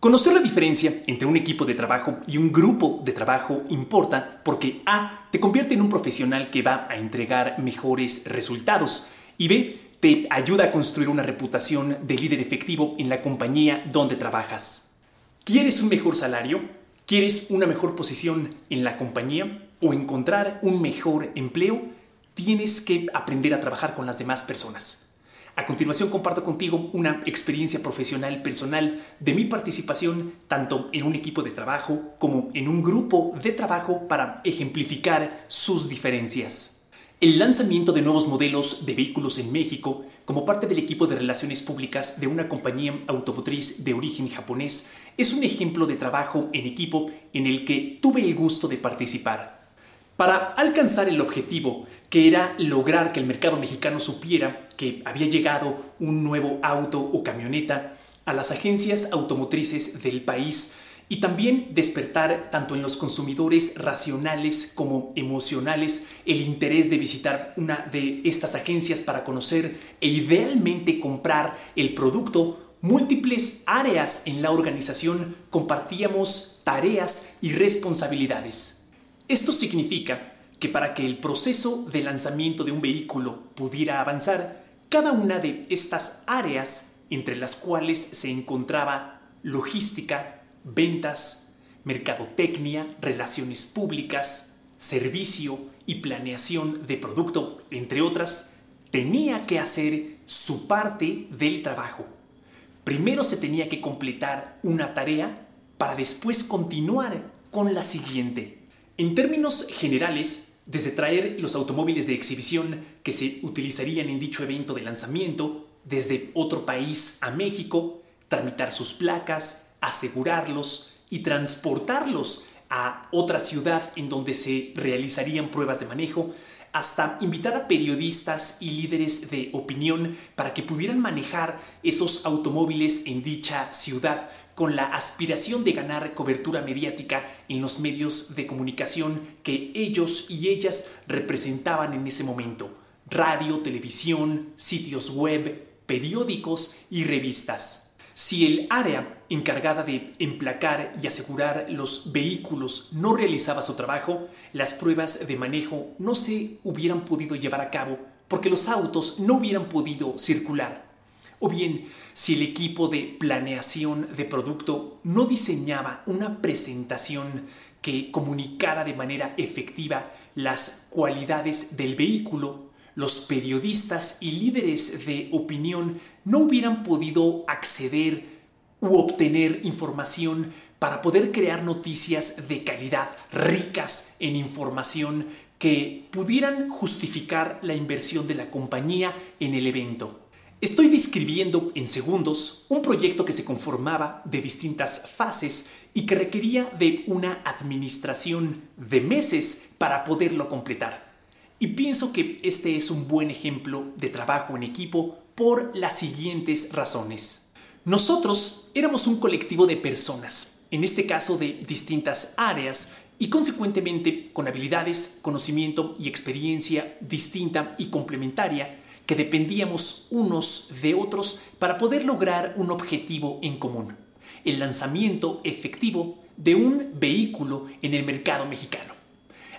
Conocer la diferencia entre un equipo de trabajo y un grupo de trabajo importa porque A te convierte en un profesional que va a entregar mejores resultados y B te ayuda a construir una reputación de líder efectivo en la compañía donde trabajas. ¿Quieres un mejor salario? ¿Quieres una mejor posición en la compañía o encontrar un mejor empleo? Tienes que aprender a trabajar con las demás personas. A continuación comparto contigo una experiencia profesional personal de mi participación tanto en un equipo de trabajo como en un grupo de trabajo para ejemplificar sus diferencias. El lanzamiento de nuevos modelos de vehículos en México como parte del equipo de relaciones públicas de una compañía automotriz de origen japonés es un ejemplo de trabajo en equipo en el que tuve el gusto de participar. Para alcanzar el objetivo, que era lograr que el mercado mexicano supiera que había llegado un nuevo auto o camioneta a las agencias automotrices del país y también despertar tanto en los consumidores racionales como emocionales el interés de visitar una de estas agencias para conocer e idealmente comprar el producto, múltiples áreas en la organización compartíamos tareas y responsabilidades. Esto significa que para que el proceso de lanzamiento de un vehículo pudiera avanzar, cada una de estas áreas, entre las cuales se encontraba logística, ventas, mercadotecnia, relaciones públicas, servicio y planeación de producto, entre otras, tenía que hacer su parte del trabajo. Primero se tenía que completar una tarea para después continuar con la siguiente. En términos generales, desde traer los automóviles de exhibición que se utilizarían en dicho evento de lanzamiento desde otro país a México, tramitar sus placas, asegurarlos y transportarlos a otra ciudad en donde se realizarían pruebas de manejo, hasta invitar a periodistas y líderes de opinión para que pudieran manejar esos automóviles en dicha ciudad con la aspiración de ganar cobertura mediática en los medios de comunicación que ellos y ellas representaban en ese momento, radio, televisión, sitios web, periódicos y revistas. Si el área encargada de emplacar y asegurar los vehículos no realizaba su trabajo, las pruebas de manejo no se hubieran podido llevar a cabo porque los autos no hubieran podido circular. O bien, si el equipo de planeación de producto no diseñaba una presentación que comunicara de manera efectiva las cualidades del vehículo, los periodistas y líderes de opinión no hubieran podido acceder u obtener información para poder crear noticias de calidad, ricas en información que pudieran justificar la inversión de la compañía en el evento. Estoy describiendo en segundos un proyecto que se conformaba de distintas fases y que requería de una administración de meses para poderlo completar. Y pienso que este es un buen ejemplo de trabajo en equipo por las siguientes razones. Nosotros éramos un colectivo de personas, en este caso de distintas áreas y consecuentemente con habilidades, conocimiento y experiencia distinta y complementaria que dependíamos unos de otros para poder lograr un objetivo en común, el lanzamiento efectivo de un vehículo en el mercado mexicano.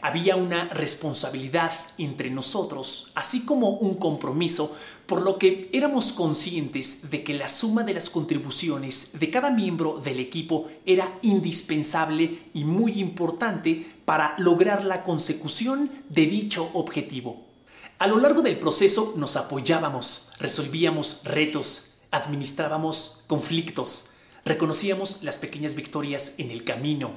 Había una responsabilidad entre nosotros, así como un compromiso, por lo que éramos conscientes de que la suma de las contribuciones de cada miembro del equipo era indispensable y muy importante para lograr la consecución de dicho objetivo. A lo largo del proceso nos apoyábamos, resolvíamos retos, administrábamos conflictos, reconocíamos las pequeñas victorias en el camino,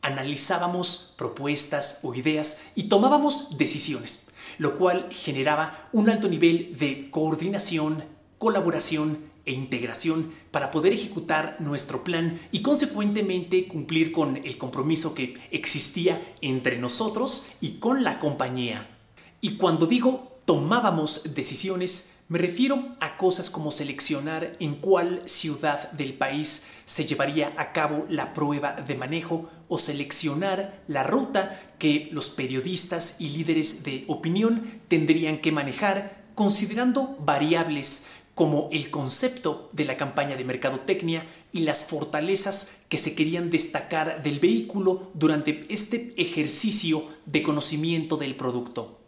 analizábamos propuestas o ideas y tomábamos decisiones, lo cual generaba un alto nivel de coordinación, colaboración e integración para poder ejecutar nuestro plan y consecuentemente cumplir con el compromiso que existía entre nosotros y con la compañía. Y cuando digo tomábamos decisiones, me refiero a cosas como seleccionar en cuál ciudad del país se llevaría a cabo la prueba de manejo o seleccionar la ruta que los periodistas y líderes de opinión tendrían que manejar considerando variables como el concepto de la campaña de mercadotecnia y las fortalezas que se querían destacar del vehículo durante este ejercicio de conocimiento del producto.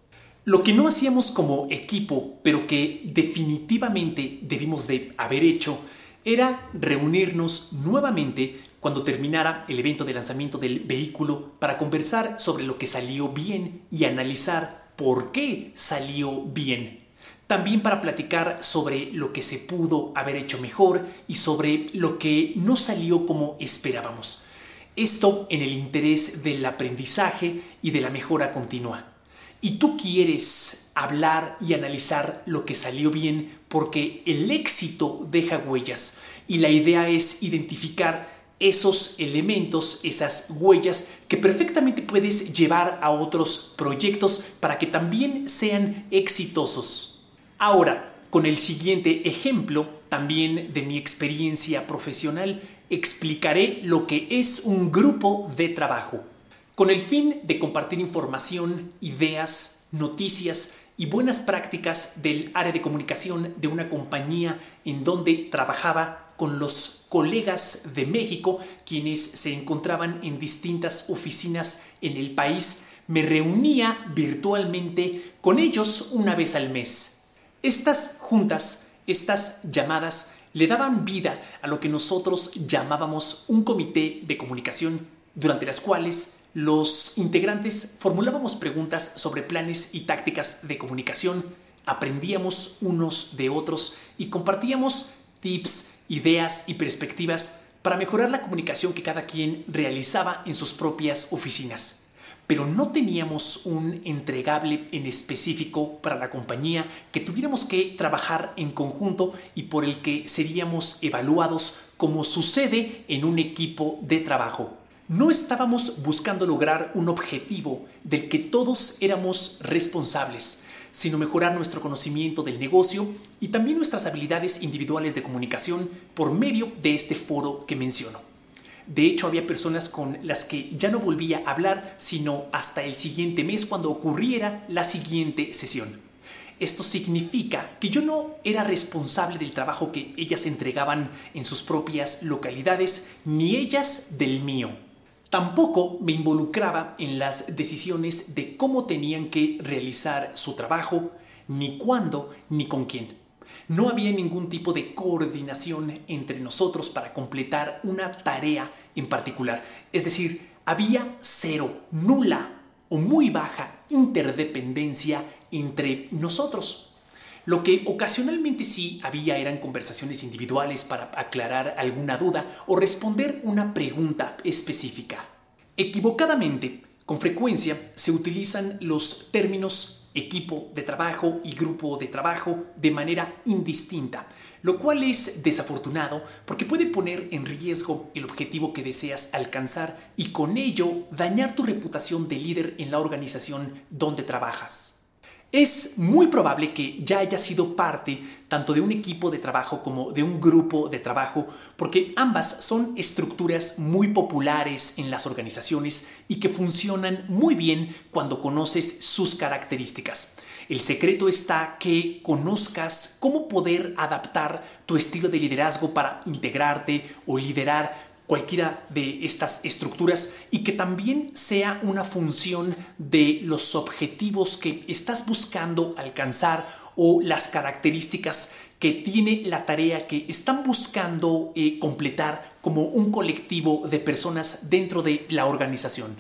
Lo que no hacíamos como equipo, pero que definitivamente debimos de haber hecho, era reunirnos nuevamente cuando terminara el evento de lanzamiento del vehículo para conversar sobre lo que salió bien y analizar por qué salió bien. También para platicar sobre lo que se pudo haber hecho mejor y sobre lo que no salió como esperábamos. Esto en el interés del aprendizaje y de la mejora continua y tú quieres hablar y analizar lo que salió bien porque el éxito deja huellas y la idea es identificar esos elementos, esas huellas que perfectamente puedes llevar a otros proyectos para que también sean exitosos. Ahora, con el siguiente ejemplo, también de mi experiencia profesional, explicaré lo que es un grupo de trabajo con el fin de compartir información, ideas, noticias y buenas prácticas del área de comunicación de una compañía en donde trabajaba con los colegas de México, quienes se encontraban en distintas oficinas en el país, me reunía virtualmente con ellos una vez al mes. Estas juntas, estas llamadas, le daban vida a lo que nosotros llamábamos un comité de comunicación, durante las cuales los integrantes formulábamos preguntas sobre planes y tácticas de comunicación, aprendíamos unos de otros y compartíamos tips, ideas y perspectivas para mejorar la comunicación que cada quien realizaba en sus propias oficinas. Pero no teníamos un entregable en específico para la compañía que tuviéramos que trabajar en conjunto y por el que seríamos evaluados como sucede en un equipo de trabajo no estábamos buscando lograr un objetivo del que todos éramos responsables, sino mejorar nuestro conocimiento del negocio y también nuestras habilidades individuales de comunicación por medio de este foro que menciono. De hecho, había personas con las que ya no volvía a hablar, sino hasta el siguiente mes cuando ocurriera la siguiente sesión. Esto significa que yo no era responsable del trabajo que ellas entregaban en sus propias localidades, ni ellas del mío. Tampoco me involucraba en las decisiones de cómo tenían que realizar su trabajo, ni cuándo, ni con quién. No había ningún tipo de coordinación entre nosotros para completar una tarea en particular. Es decir, había cero, nula o muy baja interdependencia entre nosotros. Lo que ocasionalmente sí había eran conversaciones individuales para aclarar alguna duda o responder una pregunta específica. Equivocadamente, con frecuencia se utilizan los términos equipo de trabajo y grupo de trabajo de manera indistinta, lo cual es desafortunado porque puede poner en riesgo el objetivo que deseas alcanzar y con ello dañar tu reputación de líder en la organización donde trabajas. Es muy probable que ya haya sido parte tanto de un equipo de trabajo como de un grupo de trabajo, porque ambas son estructuras muy populares en las organizaciones y que funcionan muy bien cuando conoces sus características. El secreto está que conozcas cómo poder adaptar tu estilo de liderazgo para integrarte o liderar cualquiera de estas estructuras y que también sea una función de los objetivos que estás buscando alcanzar o las características que tiene la tarea que están buscando eh, completar como un colectivo de personas dentro de la organización.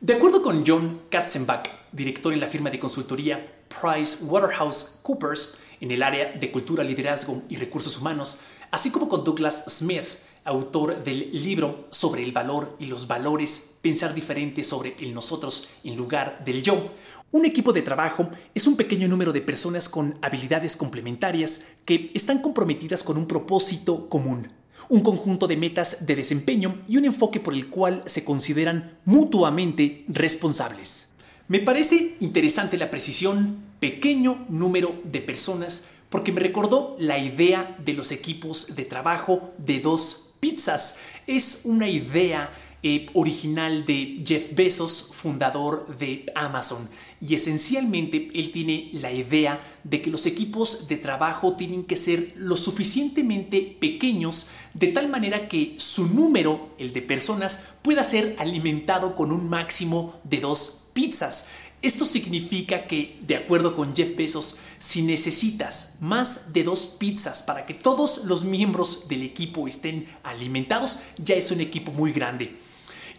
De acuerdo con John Katzenbach, director en la firma de consultoría Price Waterhouse Coopers en el área de cultura, liderazgo y recursos humanos, así como con Douglas Smith, autor del libro sobre el valor y los valores, pensar diferente sobre el nosotros en lugar del yo. Un equipo de trabajo es un pequeño número de personas con habilidades complementarias que están comprometidas con un propósito común, un conjunto de metas de desempeño y un enfoque por el cual se consideran mutuamente responsables. Me parece interesante la precisión pequeño número de personas porque me recordó la idea de los equipos de trabajo de dos pizzas. Es una idea eh, original de Jeff Bezos, fundador de Amazon. Y esencialmente él tiene la idea de que los equipos de trabajo tienen que ser lo suficientemente pequeños de tal manera que su número, el de personas, pueda ser alimentado con un máximo de dos pizzas. Esto significa que, de acuerdo con Jeff Bezos, si necesitas más de dos pizzas para que todos los miembros del equipo estén alimentados, ya es un equipo muy grande.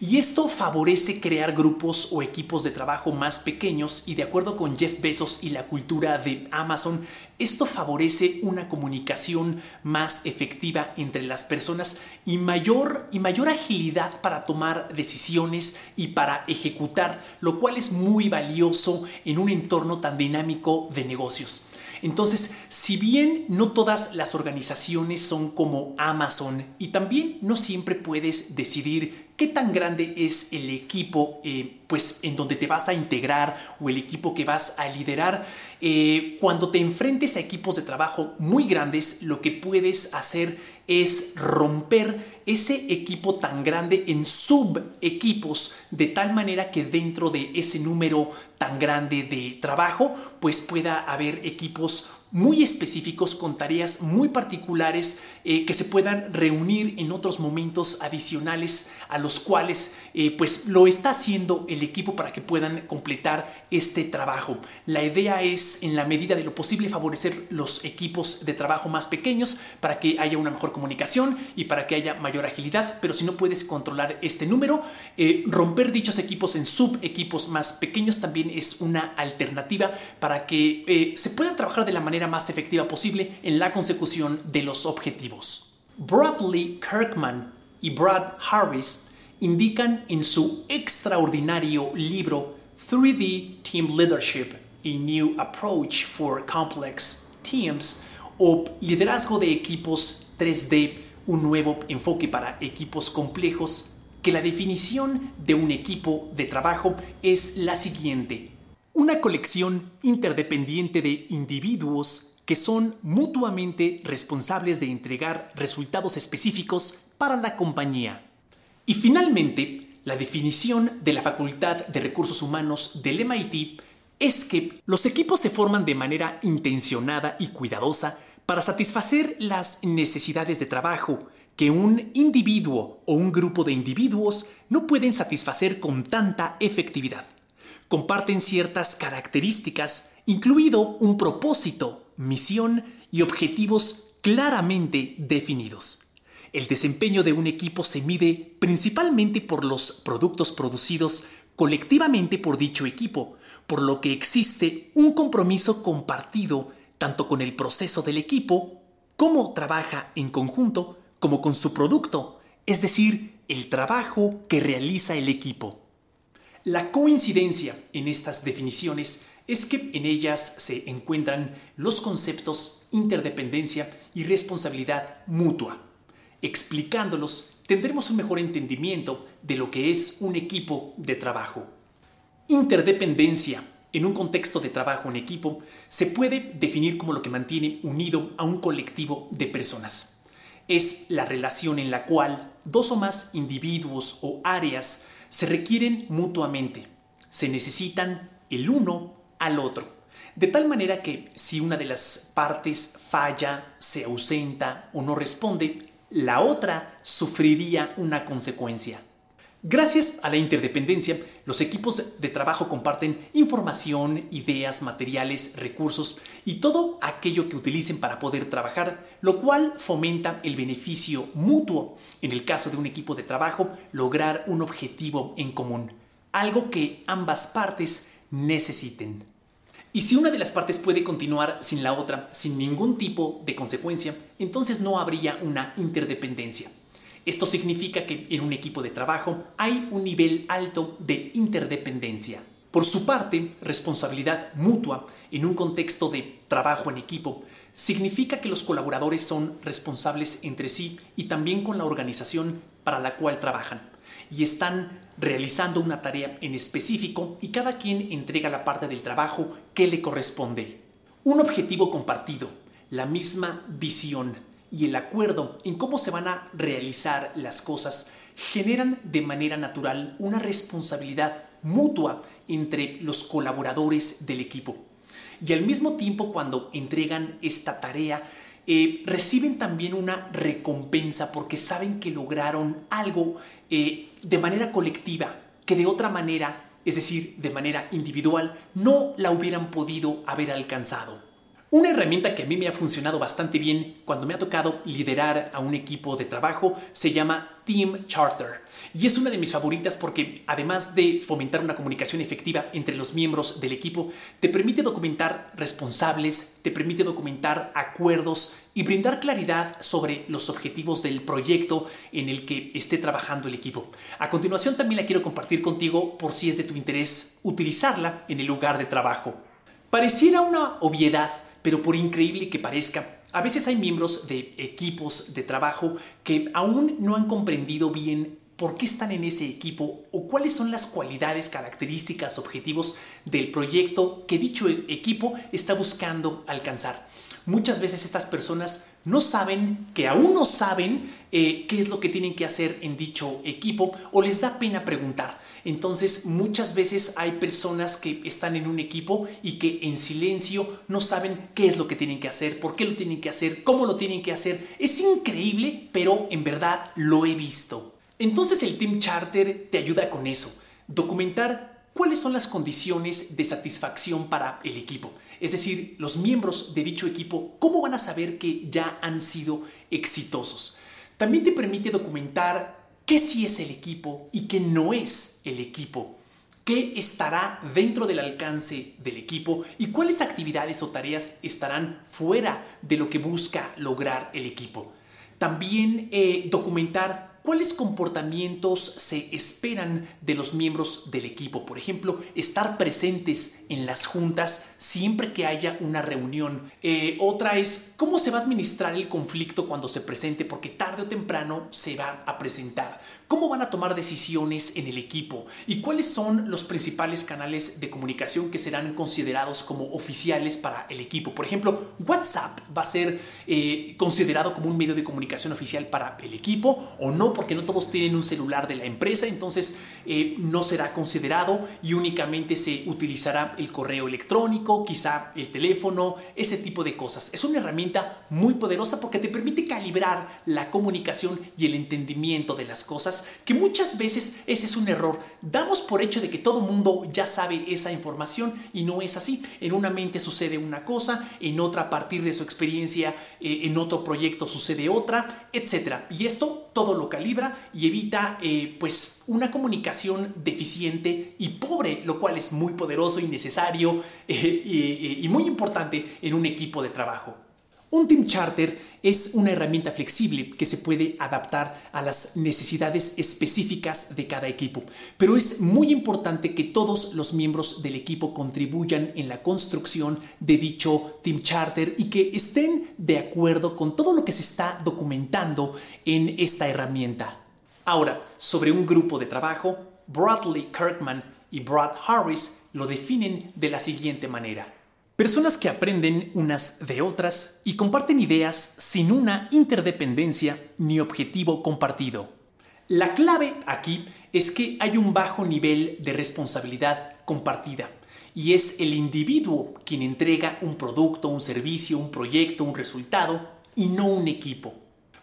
Y esto favorece crear grupos o equipos de trabajo más pequeños y de acuerdo con Jeff Bezos y la cultura de Amazon, esto favorece una comunicación más efectiva entre las personas y mayor, y mayor agilidad para tomar decisiones y para ejecutar, lo cual es muy valioso en un entorno tan dinámico de negocios. Entonces, si bien no todas las organizaciones son como Amazon y también no siempre puedes decidir qué tan grande es el equipo eh, pues en donde te vas a integrar o el equipo que vas a liderar, eh, cuando te enfrentes a equipos de trabajo muy grandes, lo que puedes hacer es romper ese equipo tan grande en sub equipos de tal manera que dentro de ese número tan grande de trabajo pues pueda haber equipos muy específicos con tareas muy particulares eh, que se puedan reunir en otros momentos adicionales a los cuales eh, pues lo está haciendo el equipo para que puedan completar este trabajo. La idea es en la medida de lo posible favorecer los equipos de trabajo más pequeños para que haya una mejor comunicación y para que haya mayor agilidad, pero si no puedes controlar este número, eh, romper dichos equipos en sub equipos más pequeños también es una alternativa para que se pueda trabajar de la manera más efectiva posible en la consecución de los objetivos. Bradley Kirkman y Brad Harris indican en su extraordinario libro 3D Team Leadership, a New Approach for Complex Teams o Liderazgo de Equipos 3D, un nuevo enfoque para equipos complejos, que la definición de un equipo de trabajo es la siguiente. Una colección interdependiente de individuos que son mutuamente responsables de entregar resultados específicos para la compañía. Y finalmente, la definición de la Facultad de Recursos Humanos del MIT es que los equipos se forman de manera intencionada y cuidadosa para satisfacer las necesidades de trabajo que un individuo o un grupo de individuos no pueden satisfacer con tanta efectividad. Comparten ciertas características, incluido un propósito, misión y objetivos claramente definidos. El desempeño de un equipo se mide principalmente por los productos producidos colectivamente por dicho equipo, por lo que existe un compromiso compartido tanto con el proceso del equipo, cómo trabaja en conjunto, como con su producto, es decir, el trabajo que realiza el equipo. La coincidencia en estas definiciones es que en ellas se encuentran los conceptos interdependencia y responsabilidad mutua. Explicándolos, tendremos un mejor entendimiento de lo que es un equipo de trabajo. Interdependencia en un contexto de trabajo en equipo se puede definir como lo que mantiene unido a un colectivo de personas. Es la relación en la cual dos o más individuos o áreas se requieren mutuamente, se necesitan el uno al otro. De tal manera que si una de las partes falla, se ausenta o no responde, la otra sufriría una consecuencia. Gracias a la interdependencia, los equipos de trabajo comparten información, ideas, materiales, recursos y todo aquello que utilicen para poder trabajar, lo cual fomenta el beneficio mutuo. En el caso de un equipo de trabajo, lograr un objetivo en común, algo que ambas partes necesiten. Y si una de las partes puede continuar sin la otra, sin ningún tipo de consecuencia, entonces no habría una interdependencia. Esto significa que en un equipo de trabajo hay un nivel alto de interdependencia. Por su parte, responsabilidad mutua en un contexto de trabajo en equipo significa que los colaboradores son responsables entre sí y también con la organización para la cual trabajan y están realizando una tarea en específico y cada quien entrega la parte del trabajo que le corresponde. Un objetivo compartido, la misma visión y el acuerdo en cómo se van a realizar las cosas generan de manera natural una responsabilidad mutua entre los colaboradores del equipo. Y al mismo tiempo cuando entregan esta tarea, eh, reciben también una recompensa porque saben que lograron algo eh, de manera colectiva, que de otra manera, es decir, de manera individual, no la hubieran podido haber alcanzado. Una herramienta que a mí me ha funcionado bastante bien cuando me ha tocado liderar a un equipo de trabajo se llama Team Charter. Y es una de mis favoritas porque además de fomentar una comunicación efectiva entre los miembros del equipo, te permite documentar responsables, te permite documentar acuerdos y brindar claridad sobre los objetivos del proyecto en el que esté trabajando el equipo. A continuación también la quiero compartir contigo por si es de tu interés utilizarla en el lugar de trabajo. Pareciera una obviedad, pero por increíble que parezca, a veces hay miembros de equipos de trabajo que aún no han comprendido bien por qué están en ese equipo o cuáles son las cualidades, características, objetivos del proyecto que dicho equipo está buscando alcanzar. Muchas veces estas personas no saben, que aún no saben eh, qué es lo que tienen que hacer en dicho equipo o les da pena preguntar. Entonces muchas veces hay personas que están en un equipo y que en silencio no saben qué es lo que tienen que hacer, por qué lo tienen que hacer, cómo lo tienen que hacer. Es increíble, pero en verdad lo he visto. Entonces el Team Charter te ayuda con eso, documentar cuáles son las condiciones de satisfacción para el equipo. Es decir, los miembros de dicho equipo, ¿cómo van a saber que ya han sido exitosos? También te permite documentar qué sí es el equipo y qué no es el equipo, qué estará dentro del alcance del equipo y cuáles actividades o tareas estarán fuera de lo que busca lograr el equipo. También eh, documentar ¿Cuáles comportamientos se esperan de los miembros del equipo? Por ejemplo, estar presentes en las juntas siempre que haya una reunión. Eh, otra es cómo se va a administrar el conflicto cuando se presente, porque tarde o temprano se va a presentar. ¿Cómo van a tomar decisiones en el equipo? ¿Y cuáles son los principales canales de comunicación que serán considerados como oficiales para el equipo? Por ejemplo, WhatsApp va a ser eh, considerado como un medio de comunicación oficial para el equipo o no, porque no todos tienen un celular de la empresa, entonces eh, no será considerado y únicamente se utilizará el correo electrónico, quizá el teléfono, ese tipo de cosas. Es una herramienta muy poderosa porque te permite calibrar la comunicación y el entendimiento de las cosas que muchas veces ese es un error. Damos por hecho de que todo mundo ya sabe esa información y no es así. En una mente sucede una cosa, en otra a partir de su experiencia, eh, en otro proyecto sucede otra, etc. Y esto todo lo calibra y evita eh, pues una comunicación deficiente y pobre, lo cual es muy poderoso y necesario eh, y muy importante en un equipo de trabajo. Un Team Charter es una herramienta flexible que se puede adaptar a las necesidades específicas de cada equipo, pero es muy importante que todos los miembros del equipo contribuyan en la construcción de dicho Team Charter y que estén de acuerdo con todo lo que se está documentando en esta herramienta. Ahora, sobre un grupo de trabajo, Bradley Kirkman y Brad Harris lo definen de la siguiente manera. Personas que aprenden unas de otras y comparten ideas sin una interdependencia ni objetivo compartido. La clave aquí es que hay un bajo nivel de responsabilidad compartida y es el individuo quien entrega un producto, un servicio, un proyecto, un resultado y no un equipo.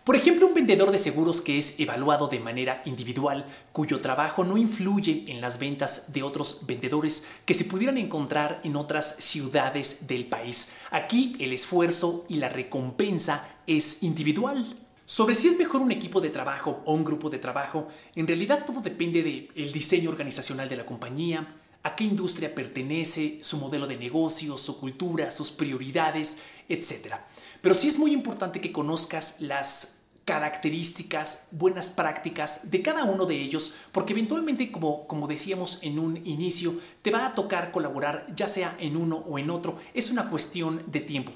Por ejemplo, un vendedor de seguros que es evaluado de manera individual, cuyo trabajo no influye en las ventas de otros vendedores que se pudieran encontrar en otras ciudades del país. Aquí el esfuerzo y la recompensa es individual. Sobre si es mejor un equipo de trabajo o un grupo de trabajo, en realidad todo depende del diseño organizacional de la compañía, a qué industria pertenece, su modelo de negocio, su cultura, sus prioridades, etc. Pero sí es muy importante que conozcas las características, buenas prácticas de cada uno de ellos, porque eventualmente, como, como decíamos en un inicio, te va a tocar colaborar ya sea en uno o en otro. Es una cuestión de tiempo.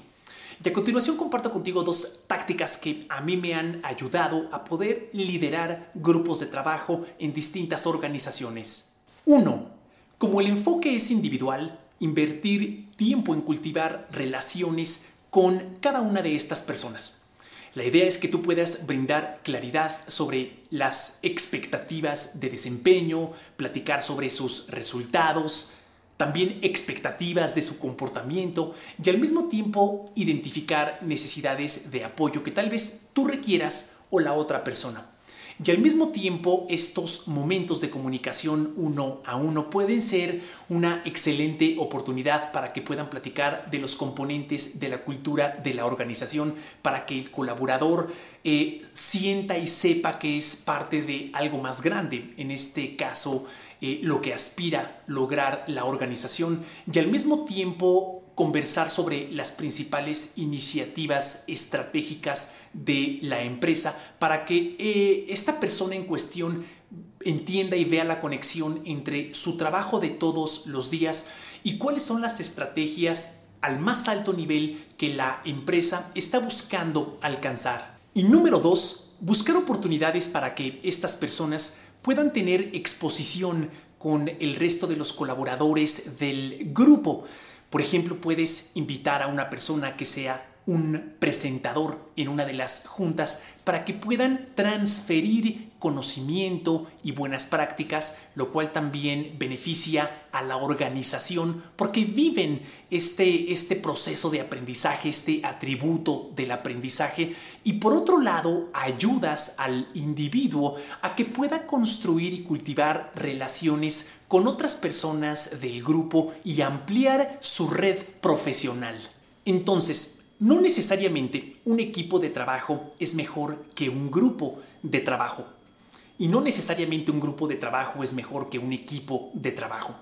Y a continuación comparto contigo dos tácticas que a mí me han ayudado a poder liderar grupos de trabajo en distintas organizaciones. Uno, como el enfoque es individual, invertir tiempo en cultivar relaciones con cada una de estas personas. La idea es que tú puedas brindar claridad sobre las expectativas de desempeño, platicar sobre sus resultados, también expectativas de su comportamiento y al mismo tiempo identificar necesidades de apoyo que tal vez tú requieras o la otra persona. Y al mismo tiempo, estos momentos de comunicación uno a uno pueden ser una excelente oportunidad para que puedan platicar de los componentes de la cultura de la organización, para que el colaborador eh, sienta y sepa que es parte de algo más grande. En este caso, eh, lo que aspira lograr la organización y al mismo tiempo conversar sobre las principales iniciativas estratégicas de la empresa para que eh, esta persona en cuestión entienda y vea la conexión entre su trabajo de todos los días y cuáles son las estrategias al más alto nivel que la empresa está buscando alcanzar. Y número dos, buscar oportunidades para que estas personas puedan tener exposición con el resto de los colaboradores del grupo. Por ejemplo, puedes invitar a una persona que sea un presentador en una de las juntas para que puedan transferir conocimiento y buenas prácticas, lo cual también beneficia a la organización porque viven este, este proceso de aprendizaje, este atributo del aprendizaje y por otro lado ayudas al individuo a que pueda construir y cultivar relaciones con otras personas del grupo y ampliar su red profesional. Entonces, no necesariamente un equipo de trabajo es mejor que un grupo de trabajo. Y no necesariamente un grupo de trabajo es mejor que un equipo de trabajo.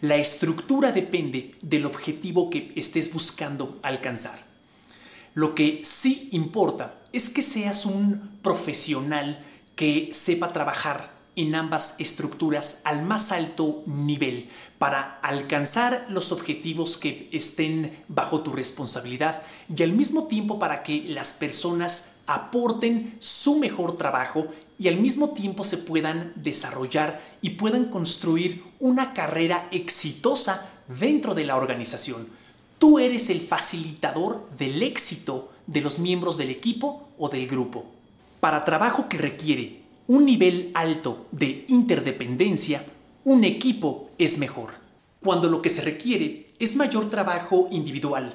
La estructura depende del objetivo que estés buscando alcanzar. Lo que sí importa es que seas un profesional que sepa trabajar en ambas estructuras al más alto nivel para alcanzar los objetivos que estén bajo tu responsabilidad y al mismo tiempo para que las personas aporten su mejor trabajo y al mismo tiempo se puedan desarrollar y puedan construir una carrera exitosa dentro de la organización. Tú eres el facilitador del éxito de los miembros del equipo o del grupo. Para trabajo que requiere un nivel alto de interdependencia, un equipo es mejor. Cuando lo que se requiere es mayor trabajo individual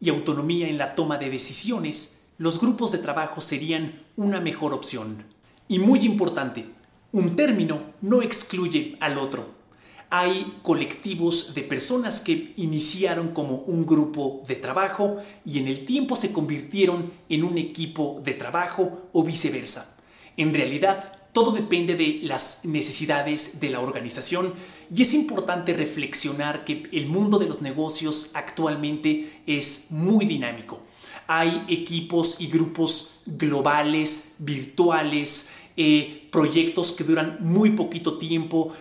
y autonomía en la toma de decisiones, los grupos de trabajo serían una mejor opción. Y muy importante, un término no excluye al otro. Hay colectivos de personas que iniciaron como un grupo de trabajo y en el tiempo se convirtieron en un equipo de trabajo o viceversa. En realidad, todo depende de las necesidades de la organización y es importante reflexionar que el mundo de los negocios actualmente es muy dinámico. Hay equipos y grupos globales, virtuales, eh, proyectos que duran muy poquito tiempo,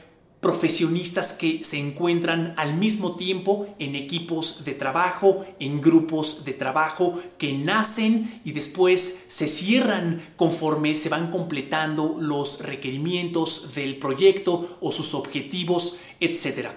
profesionistas que se encuentran al mismo tiempo en equipos de trabajo, en grupos de trabajo que nacen y después se cierran conforme se van completando los requerimientos del proyecto o sus objetivos, etc.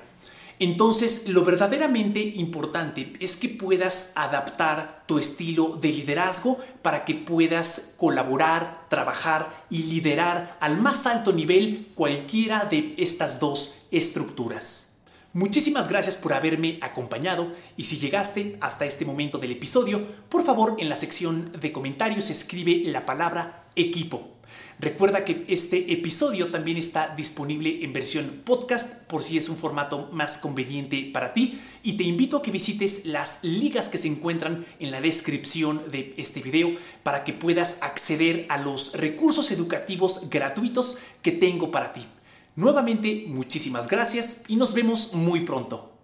Entonces, lo verdaderamente importante es que puedas adaptar tu estilo de liderazgo para que puedas colaborar, trabajar y liderar al más alto nivel cualquiera de estas dos estructuras. Muchísimas gracias por haberme acompañado y si llegaste hasta este momento del episodio, por favor en la sección de comentarios escribe la palabra equipo Recuerda que este episodio también está disponible en versión podcast por si es un formato más conveniente para ti y te invito a que visites las ligas que se encuentran en la descripción de este video para que puedas acceder a los recursos educativos gratuitos que tengo para ti. Nuevamente, muchísimas gracias y nos vemos muy pronto.